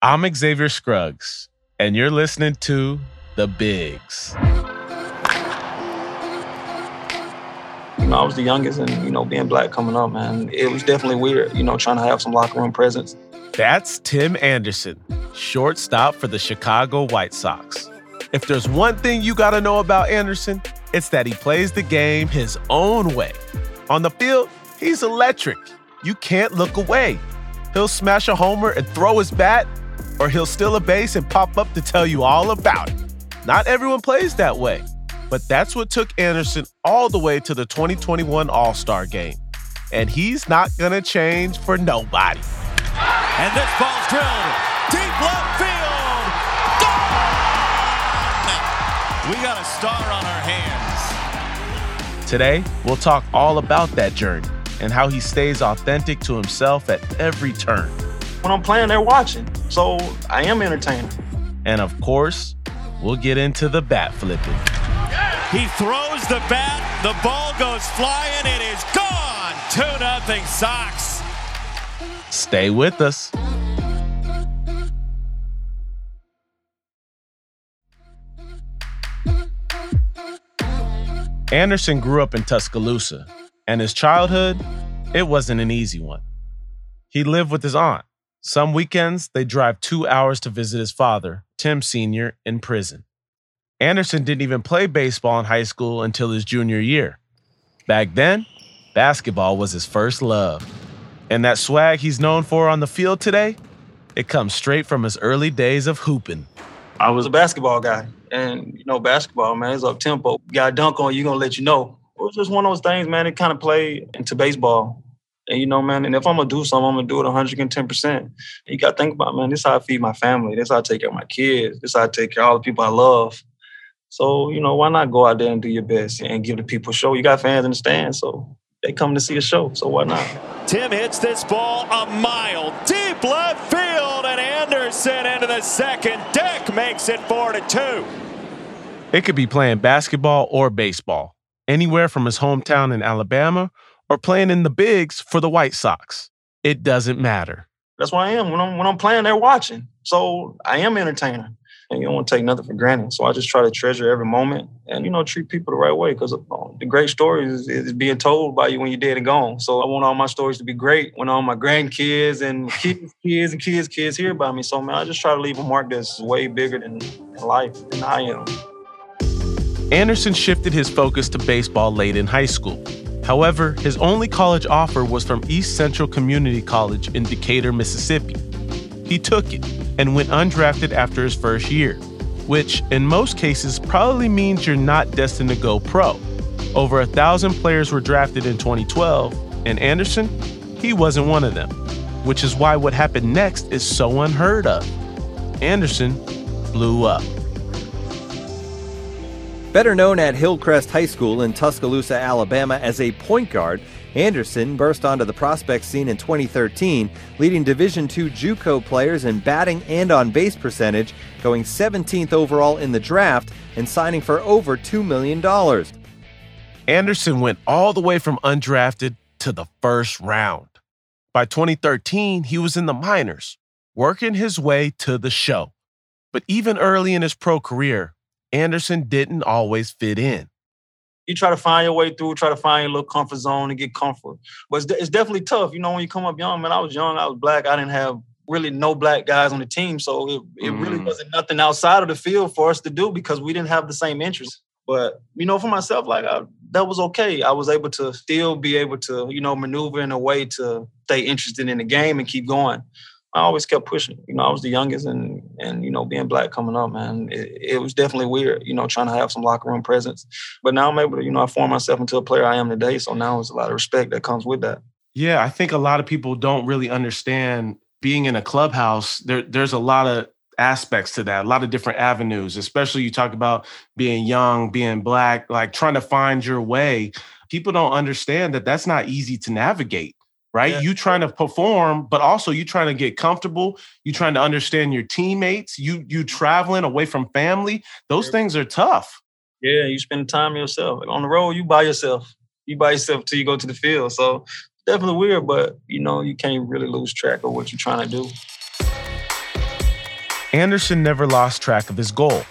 I'm Xavier Scruggs, and you're listening to The Bigs. You know, I was the youngest, and you know, being black coming up, man, it was definitely weird. You know, trying to have some locker room presence. That's Tim Anderson, shortstop for the Chicago White Sox. If there's one thing you got to know about Anderson, it's that he plays the game his own way. On the field, he's electric. You can't look away. He'll smash a homer and throw his bat or he'll steal a base and pop up to tell you all about it. Not everyone plays that way, but that's what took Anderson all the way to the 2021 All Star game. And he's not going to change for nobody. And this ball's drilled deep left field. Gone! We got a star on our hands. Today, we'll talk all about that journey and how he stays authentic to himself at every turn. When I'm playing, they're watching. So I am entertaining. And of course, we'll get into the bat flipping. He throws the bat, the ball goes flying, it is gone. 2 nothing Sox. Stay with us. Anderson grew up in Tuscaloosa, and his childhood, it wasn't an easy one. He lived with his aunt, some weekends, they drive two hours to visit his father, Tim Sr., in prison. Anderson didn't even play baseball in high school until his junior year. Back then, basketball was his first love. And that swag he's known for on the field today, it comes straight from his early days of hooping. I was a basketball guy. And, you know, basketball, man, it's up tempo. Got dunk on you, gonna let you know. It was just one of those things, man. It kind of played into baseball. And you know, man, and if I'm gonna do something, I'm gonna do it 110. percent You gotta think about, man, this is how I feed my family. This is how I take care of my kids. This is how I take care of all the people I love. So, you know, why not go out there and do your best and give the people a show? You got fans in the stands, so they come to see a show. So why not? Tim hits this ball a mile deep left field, and Anderson into the second deck makes it four to two. It could be playing basketball or baseball, anywhere from his hometown in Alabama or playing in the bigs for the White Sox. It doesn't matter. That's why I am. When I'm when I'm playing, they're watching. So I am entertaining. And you don't want to take nothing for granted. So I just try to treasure every moment and, you know, treat people the right way because uh, the great stories is, is, being told by you when you're dead and gone. So I want all my stories to be great when all my grandkids and kids, kids and kids, kids hear about me. So, man, I just try to leave a mark that's way bigger than, than life than I am. Anderson shifted his focus to baseball late in high school. However, his only college offer was from East Central Community College in Decatur, Mississippi. He took it and went undrafted after his first year, which in most cases probably means you're not destined to go pro. Over a thousand players were drafted in 2012, and Anderson, he wasn't one of them, which is why what happened next is so unheard of. Anderson blew up. Better known at Hillcrest High School in Tuscaloosa, Alabama as a point guard, Anderson burst onto the prospect scene in 2013, leading Division II JUCO players in batting and on base percentage, going 17th overall in the draft and signing for over $2 million. Anderson went all the way from undrafted to the first round. By 2013, he was in the minors, working his way to the show. But even early in his pro career, Anderson didn't always fit in. You try to find your way through, try to find your little comfort zone and get comfort. But it's, it's definitely tough. You know, when you come up young, man, I was young, I was black, I didn't have really no black guys on the team. So it, it mm. really wasn't nothing outside of the field for us to do because we didn't have the same interests. But, you know, for myself, like I, that was okay. I was able to still be able to, you know, maneuver in a way to stay interested in the game and keep going. I always kept pushing. You know, I was the youngest, and and you know, being black coming up, man, it, it, was definitely weird. You know, trying to have some locker room presence. But now I'm able to, you know, I form myself into a player I am today. So now there's a lot of respect that comes with that. Yeah, I think a lot of people don't really understand being in a clubhouse. There, there's a lot of aspects to that, a lot of different avenues. Especially you talk about being young, being black, like trying to find your way. People don't understand that that's not easy to navigate right? Yeah. You trying to perform, but also you trying to get comfortable. You trying to understand your teammates. You you traveling away from family. Those yeah. things are tough. Yeah, you spend time yourself on the road. You by yourself. You by yourself till you go to the field. So definitely weird, but you know you can't really lose track of what you're trying to do. Anderson never lost track of his goal.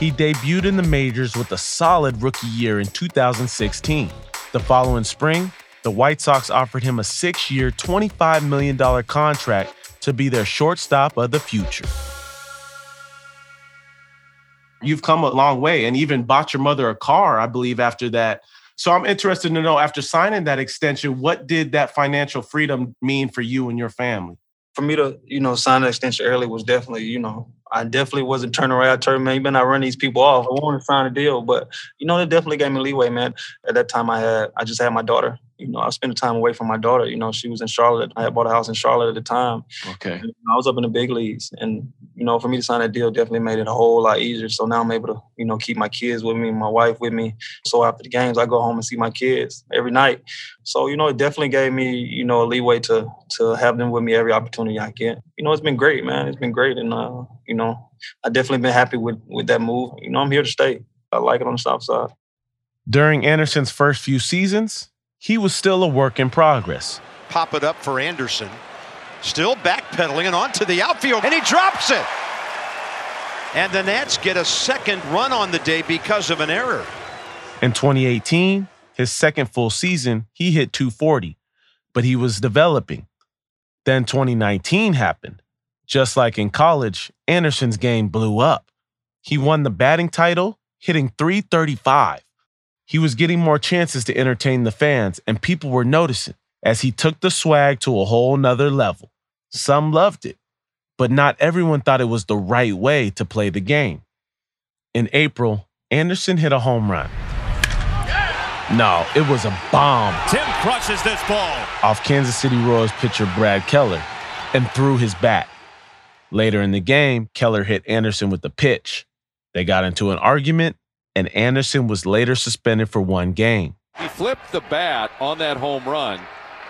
He debuted in the majors with a solid rookie year in 2016. The following spring, the White Sox offered him a six year, $25 million contract to be their shortstop of the future. You've come a long way and even bought your mother a car, I believe, after that. So I'm interested to know after signing that extension, what did that financial freedom mean for you and your family? For me to, you know, sign the extension early was definitely, you know, I definitely wasn't turning around. turning, told man, you better not run these people off. I wanted to sign a deal, but you know, it definitely gave me leeway, man. At that time, I had I just had my daughter, you know, I spent the time away from my daughter. You know, she was in Charlotte. I had bought a house in Charlotte at the time. Okay. And I was up in the big leagues. And, you know, for me to sign that deal definitely made it a whole lot easier. So now I'm able to, you know, keep my kids with me, my wife with me. So after the games, I go home and see my kids every night. So, you know, it definitely gave me, you know, a leeway to to have them with me every opportunity I get. You know, it's been great, man. It's been great. And uh, you know, I definitely been happy with with that move. You know, I'm here to stay. I like it on the south side. During Anderson's first few seasons, he was still a work in progress. Pop it up for Anderson. Still backpedaling and onto the outfield, and he drops it. And the Nats get a second run on the day because of an error. In 2018, his second full season, he hit 240, but he was developing. Then 2019 happened. Just like in college, Anderson's game blew up. He won the batting title, hitting 335. He was getting more chances to entertain the fans, and people were noticing as he took the swag to a whole nother level. Some loved it, but not everyone thought it was the right way to play the game. In April, Anderson hit a home run. No, it was a bomb. Tim crushes this ball. Off Kansas City Royals pitcher Brad Keller and threw his bat. Later in the game, Keller hit Anderson with a pitch. They got into an argument and Anderson was later suspended for one game. He flipped the bat on that home run,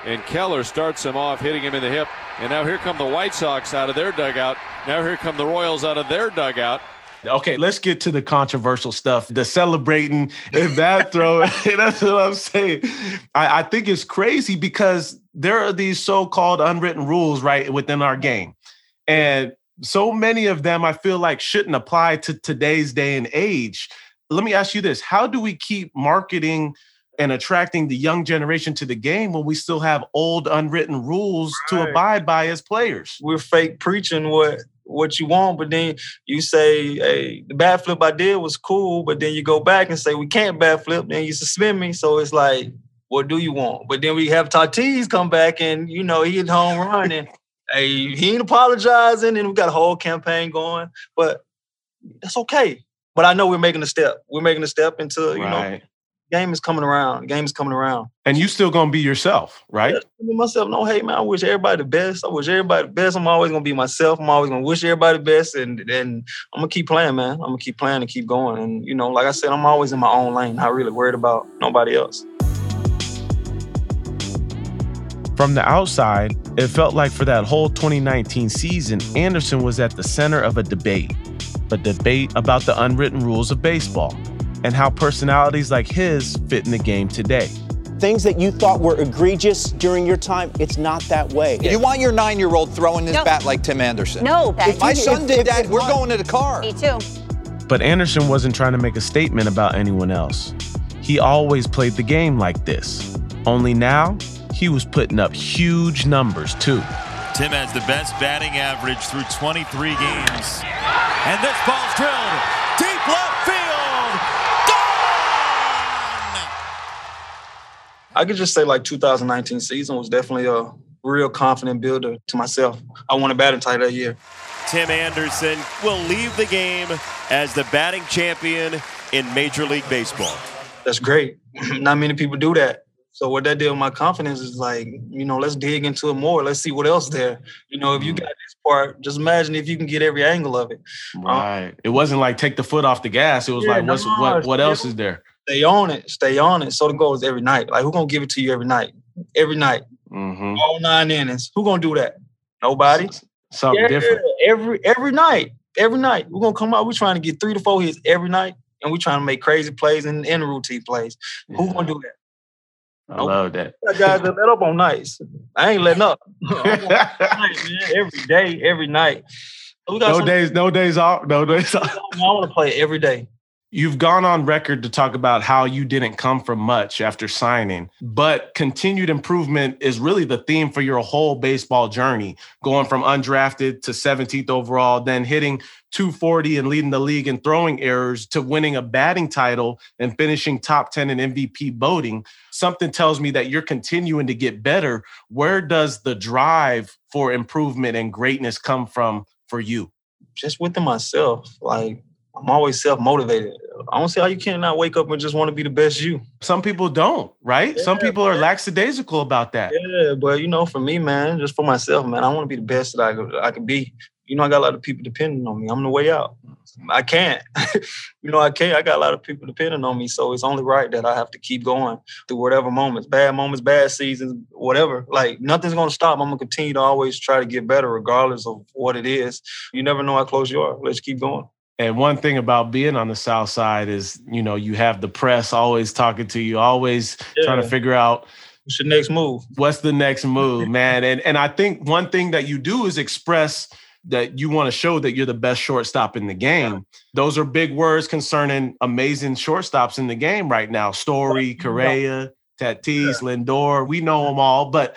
and Keller starts him off, hitting him in the hip. And now here come the White Sox out of their dugout. Now here come the Royals out of their dugout. Okay, let's get to the controversial stuff. The celebrating and that throw. That's what I'm saying. I, I think it's crazy because there are these so-called unwritten rules, right, within our game. And so many of them I feel like shouldn't apply to today's day and age let me ask you this. How do we keep marketing and attracting the young generation to the game when we still have old unwritten rules right. to abide by as players? We're fake preaching what what you want but then you say hey the bat flip i did was cool but then you go back and say we can't bat flip then you suspend me. So it's like what do you want? But then we have tatis come back and you know he hit home run and hey he ain't apologizing and we got a whole campaign going but that's okay but I know we're making a step. We're making a step into, you right. know, game is coming around. Game is coming around. And you still gonna be yourself, right? Yeah, myself, no hate, man. I wish everybody the best. I wish everybody the best. I'm always gonna be myself. I'm always gonna wish everybody the best, and and I'm gonna keep playing, man. I'm gonna keep playing and keep going. And you know, like I said, I'm always in my own lane. Not really worried about nobody else. From the outside, it felt like for that whole 2019 season, Anderson was at the center of a debate a debate about the unwritten rules of baseball and how personalities like his fit in the game today. Things that you thought were egregious during your time, it's not that way. You want your nine year old throwing his no. bat like Tim Anderson? No, if my son did if, that, if, we're going to the car. Me too. But Anderson wasn't trying to make a statement about anyone else. He always played the game like this. Only now, he was putting up huge numbers too. Tim has the best batting average through 23 games. And this ball's drilled deep left field. Gone! I could just say like 2019 season was definitely a real confident builder to myself. I won a batting title that year. Tim Anderson will leave the game as the batting champion in Major League Baseball. That's great. Not many people do that. So what that did with my confidence is like, you know, let's dig into it more. Let's see what else there. You know, if you got this part, just imagine if you can get every angle of it. Right. Um, it wasn't like take the foot off the gas. It was yeah, like, what's no, what what else is there? Stay on it. Stay on it. So the goal is every night. Like, who gonna give it to you every night? Every night. Mm-hmm. All nine innings. Who gonna do that? Nobody. Something yeah, different. Every every night. Every night. We're gonna come out. We're trying to get three to four hits every night. And we're trying to make crazy plays and, and routine plays. Yeah. Who gonna do that? I nope. love that. That guys that let up on nights. I ain't letting up. night, every day, every night. no days, no days off, no days off. I want to play every day. You've gone on record to talk about how you didn't come from much after signing, but continued improvement is really the theme for your whole baseball journey, going from undrafted to 17th overall, then hitting 240 and leading the league in throwing errors to winning a batting title and finishing top 10 in MVP voting. Something tells me that you're continuing to get better. Where does the drive for improvement and greatness come from for you? Just within myself. Like, I'm always self motivated. I don't see how you cannot wake up and just want to be the best you. Some people don't, right? Yeah, Some people are lackadaisical about that. Yeah, but you know, for me, man, just for myself, man, I want to be the best that I could, I could be. You know, I got a lot of people depending on me. I'm the way out. I can't. you know, I can't. I got a lot of people depending on me, so it's only right that I have to keep going through whatever moments, bad moments, bad seasons, whatever. Like nothing's gonna stop. I'm gonna continue to always try to get better, regardless of what it is. You never know how close you are. Let's keep going. And one thing about being on the South Side is, you know, you have the press always talking to you, always yeah. trying to figure out what's the next move. What's the next move, man? And and I think one thing that you do is express that you want to show that you're the best shortstop in the game. Yeah. Those are big words concerning amazing shortstops in the game right now. Story, Correa, Tatis. Lindor. We know them all, but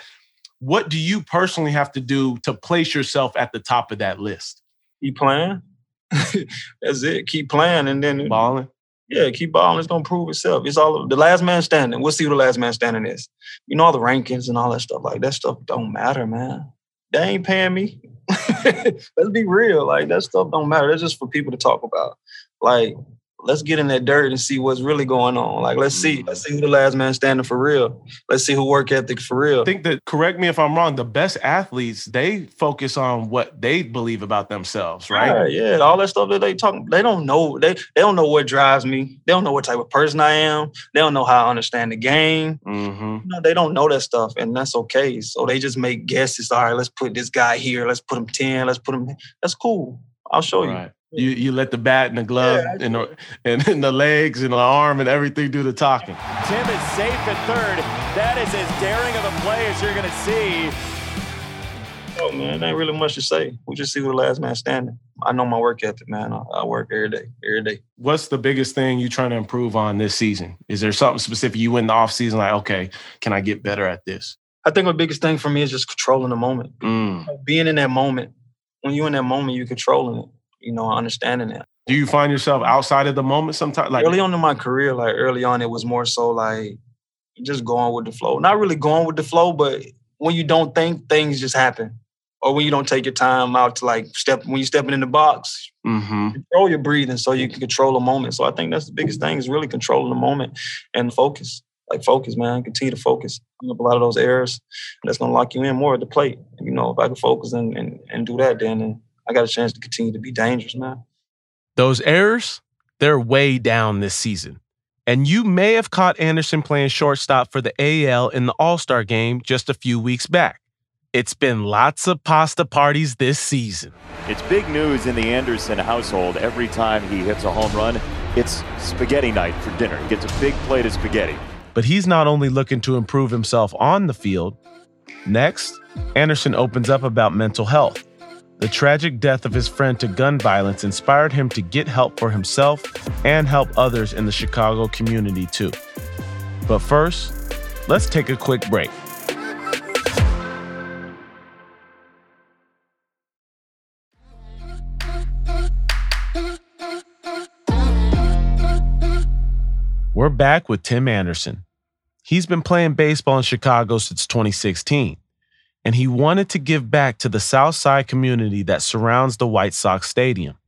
what do you personally have to do to place yourself at the top of that list? You playing? That's it. Keep playing and then balling. Yeah, keep balling. It's gonna prove itself. It's all the last man standing. We'll see who the last man standing is. You know all the rankings and all that stuff. Like that stuff don't matter, man. They ain't paying me. Let's be real. Like that stuff don't matter. That's just for people to talk about. Like let's get in that dirt and see what's really going on. Like, let's see, let's see who the last man standing for real. Let's see who work ethic for real. I think that correct me if I'm wrong. The best athletes they focus on what they believe about themselves, right? Yeah, yeah. All that stuff that they talk, they don't know. They they don't know what drives me. They don't know what type of person I am. They don't know how I understand the game. Mm-hmm. You know, they don't know that stuff, and that's okay. So they just make guesses. All right, let's put this guy here. Let's put him ten. Let's put him. That's cool. I'll show right. you. You you let the bat and the glove yeah, and, the, and, and the legs and the arm and everything do the talking. Tim is safe at third. That is as daring of a play as you're going to see. Oh man, ain't really much to say. We just see who the last man standing. I know my work ethic, man. I, I, work every day, every day. What's the biggest thing you're trying to improve on this season? Is there something specific you in the off season like, okay, can I get better at this? I think the biggest thing for me is just controlling the moment. Mm. Being in that moment. When you're in that moment, you're controlling it you know, understanding it. Do you find yourself outside of the moment sometimes? Like early on in my career, like early on, it was more so like just going with the flow. Not really going with the flow, but when you don't think, things just happen. Or when you don't take your time out to like step when you're stepping in the box, mm-hmm. control your breathing so you can control the moment. So I think that's the biggest thing is really controlling the moment and focus. Like focus, man. Continue to focus. Clean up a lot of those errors. That's gonna lock you in more at the plate. You know, if I can focus and, and, and do that, then I got a chance to continue to be dangerous, man. Those errors, they're way down this season. And you may have caught Anderson playing shortstop for the AL in the All Star game just a few weeks back. It's been lots of pasta parties this season. It's big news in the Anderson household. Every time he hits a home run, it's spaghetti night for dinner. He gets a big plate of spaghetti. But he's not only looking to improve himself on the field. Next, Anderson opens up about mental health. The tragic death of his friend to gun violence inspired him to get help for himself and help others in the Chicago community too. But first, let's take a quick break. We're back with Tim Anderson. He's been playing baseball in Chicago since 2016 and he wanted to give back to the South Side community that surrounds the White Sox Stadium.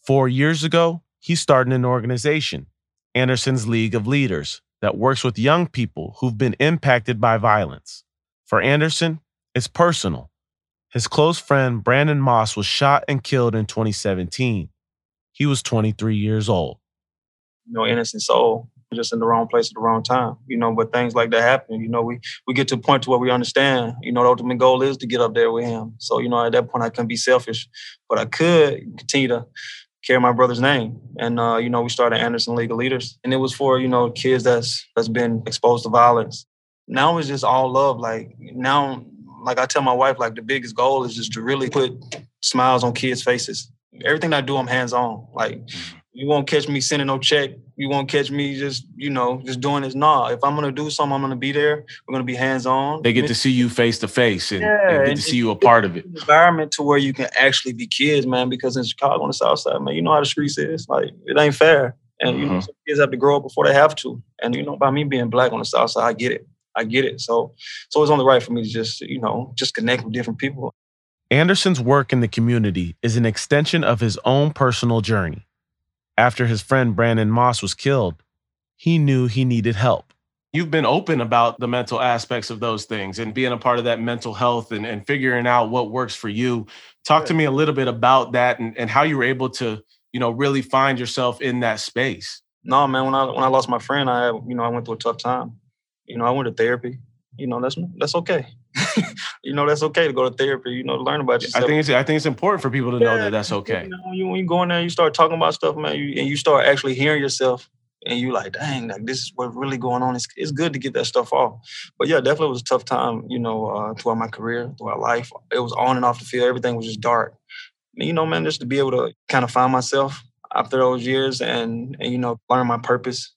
Four years ago, he started an organization, Anderson's League of Leaders, that works with young people who've been impacted by violence. For Anderson, it's personal. His close friend Brandon Moss was shot and killed in 2017. He was 23 years old. You know, innocent soul just in the wrong place at the wrong time. You know, but things like that happen. You know, we we get to a point to where we understand. You know, the ultimate goal is to get up there with him. So you know, at that point, I couldn't be selfish, but I could continue to carry my brother's name. And uh, you know, we started Anderson League of Leaders, and it was for you know kids that's that's been exposed to violence. Now it's just all love. Like now, like I tell my wife, like the biggest goal is just to really put smiles on kids' faces. Everything I do, I'm hands on. Like mm-hmm. You won't catch me sending no check. You won't catch me just, you know, just doing this. Nah, if I'm gonna do something, I'm gonna be there. We're gonna be hands on. They get to see you face to face and, yeah, and get to see you a part of it. Environment to where you can actually be kids, man. Because in Chicago on the South Side, man, you know how the streets is. Like it ain't fair. And you know, mm-hmm. kids have to grow up before they have to. And you know, by me being black on the South Side, I get it. I get it. So, so it's only right for me to just, you know, just connect with different people. Anderson's work in the community is an extension of his own personal journey. After his friend Brandon Moss was killed, he knew he needed help. You've been open about the mental aspects of those things and being a part of that mental health and, and figuring out what works for you. Talk to me a little bit about that and, and how you were able to, you know, really find yourself in that space. No, man, when I when I lost my friend, I you know, I went through a tough time you know, I went to therapy. You know, that's that's okay. you know, that's okay to go to therapy. You know, to learn about yourself. I think it's I think it's important for people to yeah, know that that's okay. You know, when you, when you go in there, you start talking about stuff, man, you, and you start actually hearing yourself, and you like, dang, like this is what's really going on. It's, it's good to get that stuff off. But yeah, definitely was a tough time. You know, uh, throughout my career, throughout life, it was on and off the field. Everything was just dark. And, you know, man, just to be able to kind of find myself after those years and, and you know learn my purpose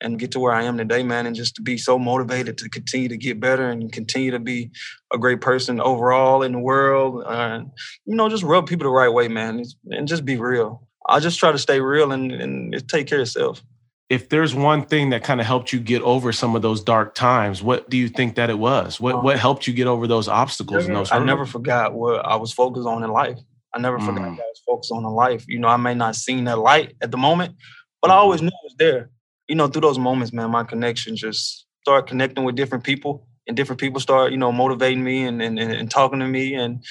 and get to where I am today, man, and just to be so motivated to continue to get better and continue to be a great person overall in the world. And, you know, just rub people the right way, man, and just be real. I just try to stay real and, and take care of yourself. If there's one thing that kind of helped you get over some of those dark times, what do you think that it was? What um, what helped you get over those obstacles and those? I never forgot what I was focused on in life. I never mm. forgot what I was focused on in life. You know, I may not seen that light at the moment, but mm. I always knew it was there you know, through those moments, man, my connection just start connecting with different people and different people start, you know, motivating me and and, and talking to me. And,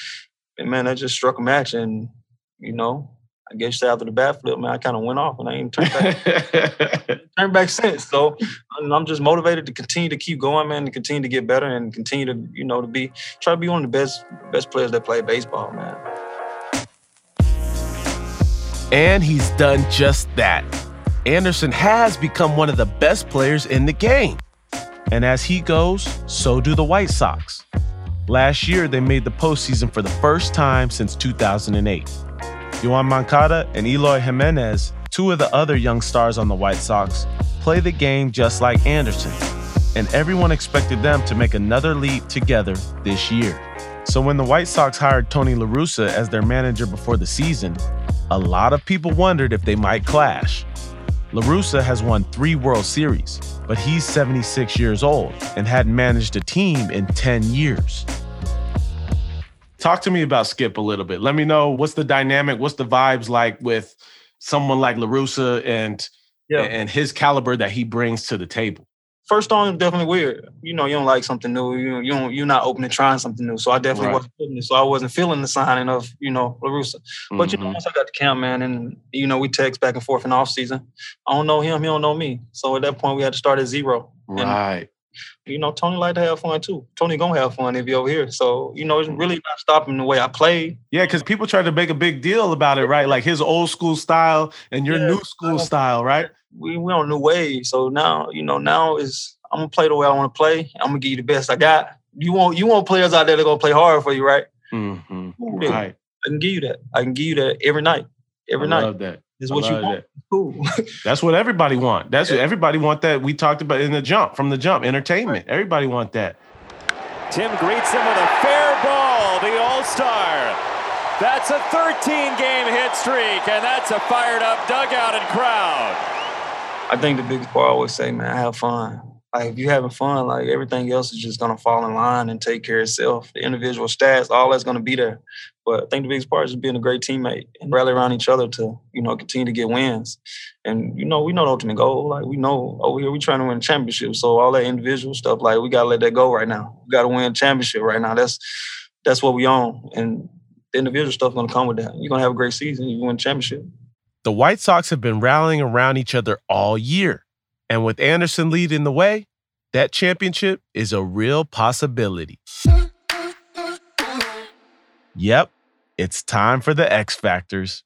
and man, I just struck a match. And, you know, I guess after the bat flip, man, I kind of went off and I ain't turned back, turned back since. So I'm just motivated to continue to keep going, man, to continue to get better and continue to, you know, to be try to be one of the best best players that play baseball, man. And he's done just that. Anderson has become one of the best players in the game. And as he goes, so do the White Sox. Last year, they made the postseason for the first time since 2008. Yoán Moncada and Eloy Jimenez, two of the other young stars on the White Sox, play the game just like Anderson, and everyone expected them to make another leap together this year. So when the White Sox hired Tony La Russa as their manager before the season, a lot of people wondered if they might clash. La Russa has won three World Series, but he's 76 years old and hadn't managed a team in 10 years. Talk to me about Skip a little bit. Let me know what's the dynamic, what's the vibes like with someone like La Russa and yeah. and his caliber that he brings to the table first on definitely weird. You know, you don't like something new. You you don't, you're not open to trying something new. So I definitely right. wasn't feeling it. So I wasn't feeling the signing of you know La Russa. But mm-hmm. you know, mm-hmm. once I got to camp, man, and you know we text back and forth in off season. I don't know him. He don't know me. So at that point, we had to start at zero. Right. And, you know, Tony like to have fun too. Tony gonna have fun if you're over here. So, you know, it's really not stopping the way I play. Yeah, because people try to make a big deal about it, right? Like his old school style and your yeah, new school style, right? We we on new wave. So now, you know, now is I'm gonna play the way I want to play. I'm gonna give you the best I got. You want you want players out there that are gonna play hard for you, right? Mm-hmm. Right. I can give you that. I can give you that every night. Every I night. Love that. Is what you want. That. Cool. That's what everybody want. That's yeah. what everybody want. That we talked about in the jump from the jump. Entertainment. Right. Everybody want that. Tim greets him with a fair ball. The All Star. That's a 13 game hit streak, and that's a fired up dugout and crowd. I think the biggest part I always say, man, have fun like if you're having fun, like everything else is just gonna fall in line and take care of itself. The individual stats, all that's gonna be there. But I think the biggest part is being a great teammate and rally around each other to, you know, continue to get wins. And you know, we know the ultimate goal. Like we know over here we trying to win a championship. So all that individual stuff, like we gotta let that go right now. We gotta win a championship right now. That's that's what we own. And the individual stuff gonna come with that. You're gonna have a great season, you win a championship. The White Sox have been rallying around each other all year. And with Anderson leading the way, that championship is a real possibility. Yep, it's time for the X Factors.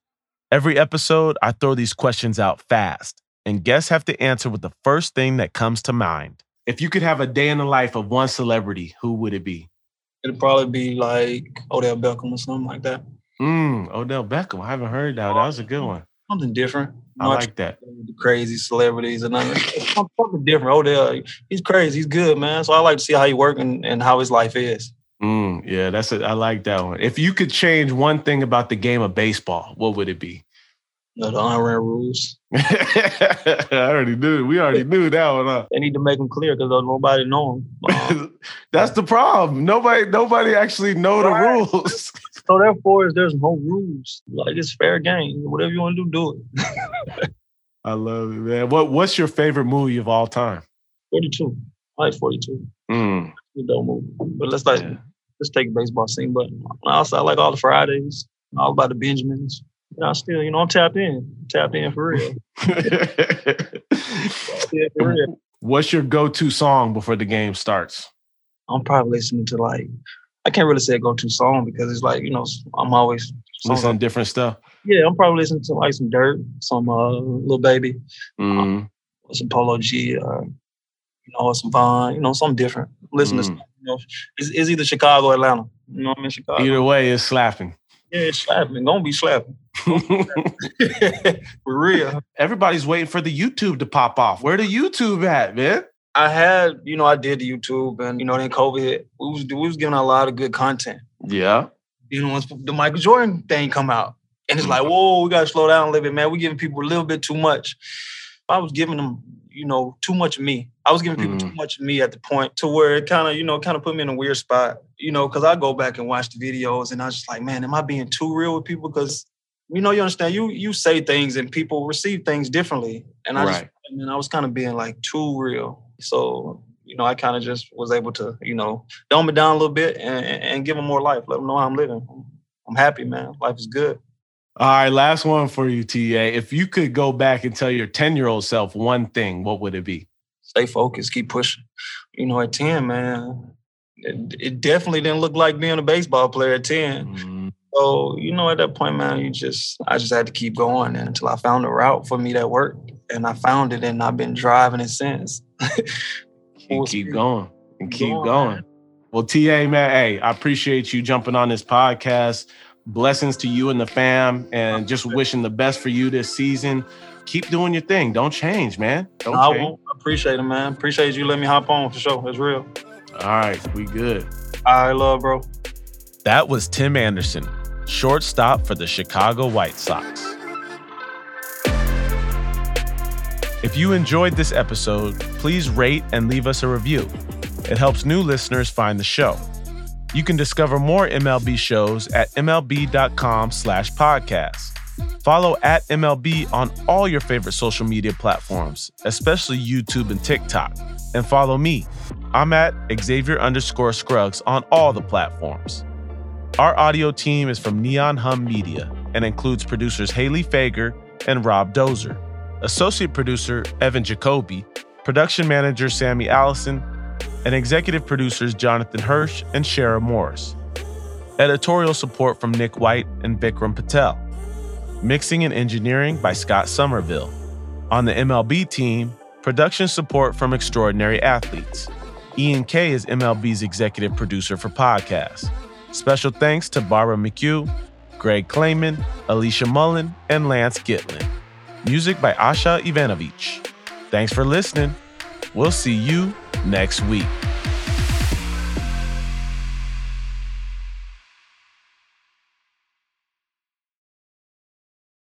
Every episode, I throw these questions out fast, and guests have to answer with the first thing that comes to mind. If you could have a day in the life of one celebrity, who would it be? It'd probably be like Odell Beckham or something like that. Mm, Odell Beckham. I haven't heard that. That was a good one. Something different. I like that. The crazy celebrities and something different. Odell, he's crazy. He's good, man. So I like to see how he work and, and how his life is. Mm, yeah, that's it. I like that one. If you could change one thing about the game of baseball, what would it be? No, the unwritten rules. I already knew. We already knew that one. Huh? They need to make them clear because nobody know them. Um, That's the problem. Nobody, nobody actually know the rules. so therefore, is there's no rules. Like it's fair game. Whatever you want to do, do it. I love it, man. What What's your favorite movie of all time? Forty-two. I like forty-two. Mm. It's a dope movie. But let's like let's take a baseball scene. But also, I like all the Fridays. All about the Benjamins. Know, I still, you know, I'm tapped in. Tapped in for real. Yeah, for real. What's your go-to song before the game starts? I'm probably listening to like I can't really say go to song because it's like you know I'm always songs Listen to different stuff. yeah I'm probably listening to like some Durk, some uh, Lil Baby, Mm. or some Polo G, uh, you know, some Von, you know, something different. Listen to Mm. you know, it's, it's either Chicago or Atlanta. You know, I'm in Chicago. Either way, it's slapping. Yeah, it's slapping. Gonna be slapping for real. Everybody's waiting for the YouTube to pop off. Where the YouTube at, man? I had, you know, I did the YouTube, and you know, then COVID hit. We was we was giving a lot of good content. Yeah. you know, once the Michael Jordan thing come out. And it's like, mm. whoa, we gotta slow down a little bit, man. We're giving people a little bit too much. I was giving them, you know, too much of me. I was giving people mm. too much of me at the point to where it kind of, you know, kind of put me in a weird spot. You know, because I go back and watch the videos and I was just like, man, am I being too real with people? Because you know, you understand, you you say things and people receive things differently. And I just Right. and then I was kind of being like too real. So, you know, I kind of just was able to, you know, dumb it down a little bit and and give them more life, let them know how I'm living. I'm happy, man. Life is good. All right, last one for you, TA. If you could go back and tell your 10 year old self one thing, what would it be? Stay focused, keep pushing. You know, at 10, man, it, it definitely didn't look like being a baseball player at 10. Mm-hmm. So, you know, at that point, man, you just I just had to keep going until I found a route for me that worked. And I found it and I've been driving it since. Keep, keep going and keep going. Well, TA, man, hey, I appreciate you jumping on this podcast. Blessings to you and the fam, and just wishing the best for you this season. Keep doing your thing. Don't change, man. Don't I change. won't. Appreciate it, man. Appreciate you letting me hop on for sure. It's real. All right, we good. I love, bro. That was Tim Anderson, shortstop for the Chicago White Sox. If you enjoyed this episode, please rate and leave us a review. It helps new listeners find the show. You can discover more MLB shows at mlb.com slash podcast. Follow at MLB on all your favorite social media platforms, especially YouTube and TikTok. And follow me. I'm at Xavier underscore Scruggs on all the platforms. Our audio team is from Neon Hum Media and includes producers Haley Fager and Rob Dozer, associate producer Evan Jacoby, production manager Sammy Allison, and executive producers Jonathan Hirsch and Shara Morris. Editorial support from Nick White and Vikram Patel. Mixing and engineering by Scott Somerville. On the MLB team, production support from Extraordinary Athletes. Ian K is MLB's executive producer for podcasts. Special thanks to Barbara McHugh, Greg Clayman, Alicia Mullen, and Lance Gitlin. Music by Asha Ivanovich. Thanks for listening. We'll see you next week.